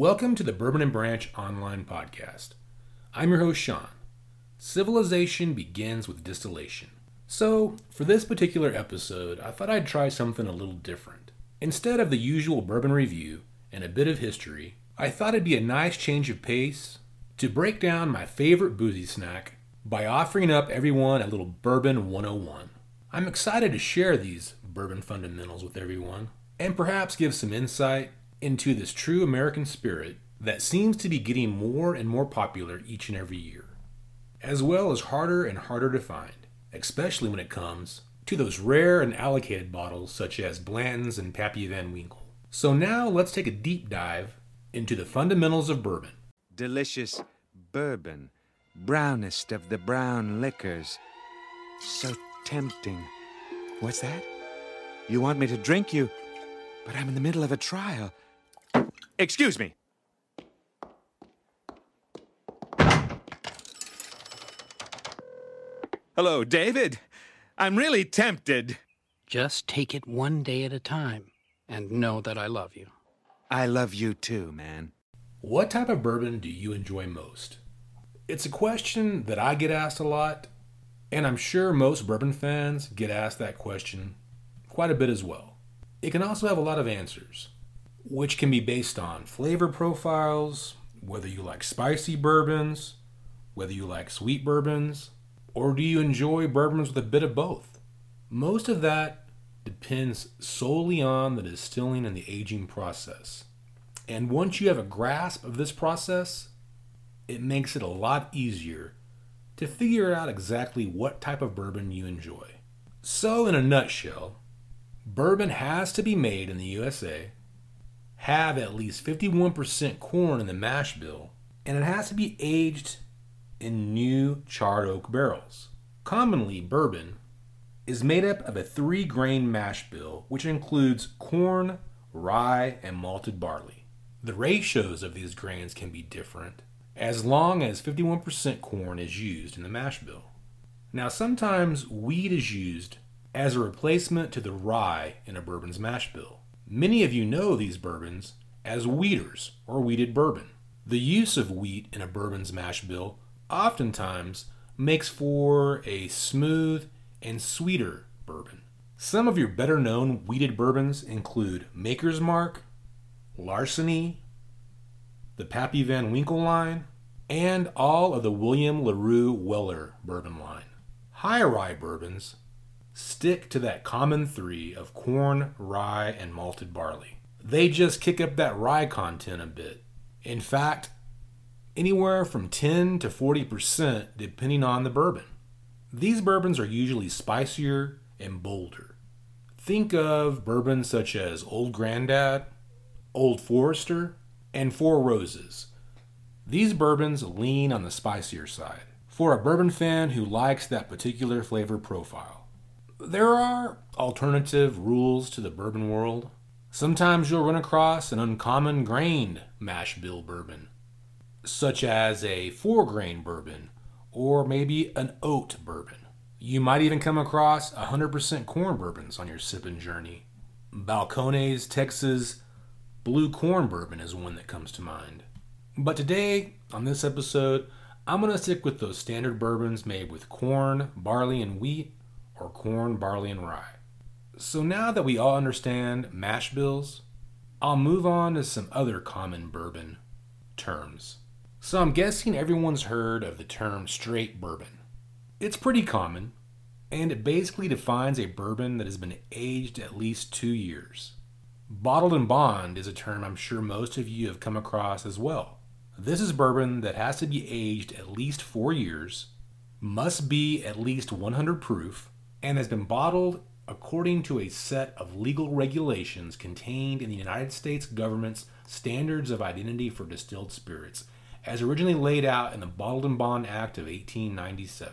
Welcome to the Bourbon and Branch online podcast. I'm your host, Sean. Civilization begins with distillation. So, for this particular episode, I thought I'd try something a little different. Instead of the usual bourbon review and a bit of history, I thought it'd be a nice change of pace to break down my favorite boozy snack by offering up everyone a little Bourbon 101. I'm excited to share these bourbon fundamentals with everyone and perhaps give some insight into this true American spirit that seems to be getting more and more popular each and every year, as well as harder and harder to find, especially when it comes to those rare and allocated bottles such as Blanton's and Pappy Van Winkle. So now let's take a deep dive into the fundamentals of bourbon. delicious bourbon, brownest of the brown liquors. So tempting. What's that? You want me to drink you, but I'm in the middle of a trial. Excuse me. Hello, David. I'm really tempted. Just take it one day at a time and know that I love you. I love you too, man. What type of bourbon do you enjoy most? It's a question that I get asked a lot, and I'm sure most bourbon fans get asked that question quite a bit as well. It can also have a lot of answers, which can be based on flavor profiles, whether you like spicy bourbons, whether you like sweet bourbons, or do you enjoy bourbons with a bit of both? Most of that depends solely on the distilling and the aging process. And once you have a grasp of this process, it makes it a lot easier to figure out exactly what type of bourbon you enjoy. So, in a nutshell, bourbon has to be made in the USA, have at least 51% corn in the mash bill, and it has to be aged in new charred oak barrels. Commonly, bourbon is made up of a three grain mash bill, which includes corn, rye, and malted barley. The ratios of these grains can be different, as long as 51% corn is used in the mash bill. Now, sometimes wheat is used as a replacement to the rye in a bourbon's mash bill. Many of you know these bourbons as wheaters or wheated bourbon. The use of wheat in a bourbon's mash bill oftentimes makes for a smooth and sweeter bourbon. Some of your better known wheated bourbons include Maker's Mark, Larceny, the Pappy Van Winkle line, and all of the William LaRue Weller bourbon line. High rye bourbons stick to that common three of corn, rye, and malted barley. They just kick up that rye content a bit. In fact, anywhere from 10 to 40% depending on the bourbon. These bourbons are usually spicier and bolder. Think of bourbons such as Old Grandad, Old Forester, and Four Roses. These bourbons lean on the spicier side for a bourbon fan who likes that particular flavor profile. There are alternative rules to the bourbon world. Sometimes you'll run across an uncommon grained mash bill bourbon, such as a four grain bourbon or maybe an oat bourbon. You might even come across 100% corn bourbons on your sipping journey. Balcones Texas Blue Corn Bourbon is one that comes to mind. But today, on this episode, I'm going to stick with those standard bourbons made with corn, barley, and wheat, or corn, barley, and rye. So now that we all understand mash bills, I'll move on to some other common bourbon terms. So I'm guessing everyone's heard of the term straight bourbon. It's pretty common, and it basically defines a bourbon that has been aged at least two years. Bottled in bond is a term I'm sure most of you have come across as well. This is bourbon that has to be aged at least four years, must be at least 100 proof, and has been bottled according to a set of legal regulations contained in the United States government's Standards of Identity for Distilled Spirits, as originally laid out in the Bottled in Bond Act of 1897.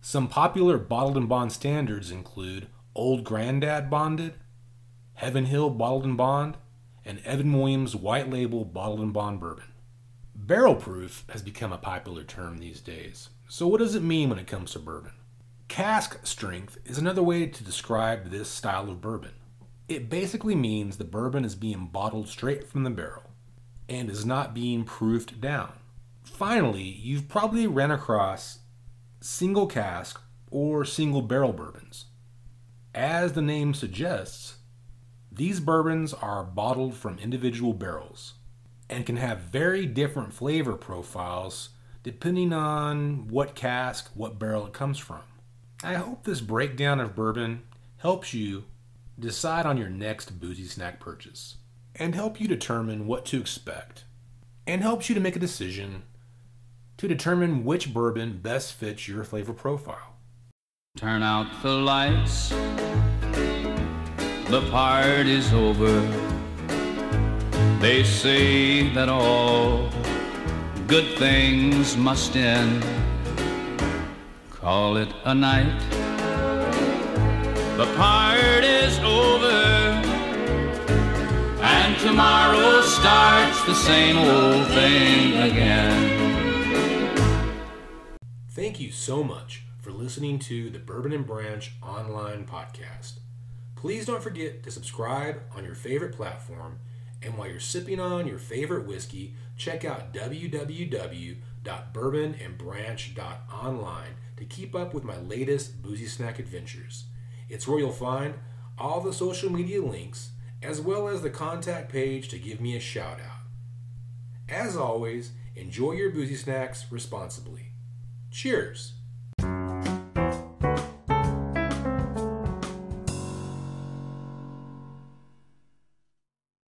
Some popular bottled in bond standards include Old Grandad Bonded, Heaven Hill Bottled in Bond, and Evan Williams White Label Bottled in Bond Bourbon. Barrel proof has become a popular term these days. So, what does it mean when it comes to bourbon? Cask strength is another way to describe this style of bourbon. It basically means the bourbon is being bottled straight from the barrel and is not being proofed down. Finally, you've probably ran across single cask or single barrel bourbons. As the name suggests, these bourbons are bottled from individual barrels and can have very different flavor profiles depending on what cask, what barrel it comes from. I hope this breakdown of bourbon helps you decide on your next boozy snack purchase and help you determine what to expect and helps you to make a decision to determine which bourbon best fits your flavor profile. Turn out the lights. The party's over. They say that all good things must end. Call it a night. The party's over. And tomorrow starts the same old thing again. Thank you so much for listening to the Bourbon and Branch online podcast. Please don't forget to subscribe on your favorite platform, and while you're sipping on your favorite whiskey, check out www.bourbonandbranch.online to keep up with my latest boozy snack adventures. It's where you'll find all the social media links as well as the contact page to give me a shout out. As always, enjoy your boozy snacks responsibly. Cheers!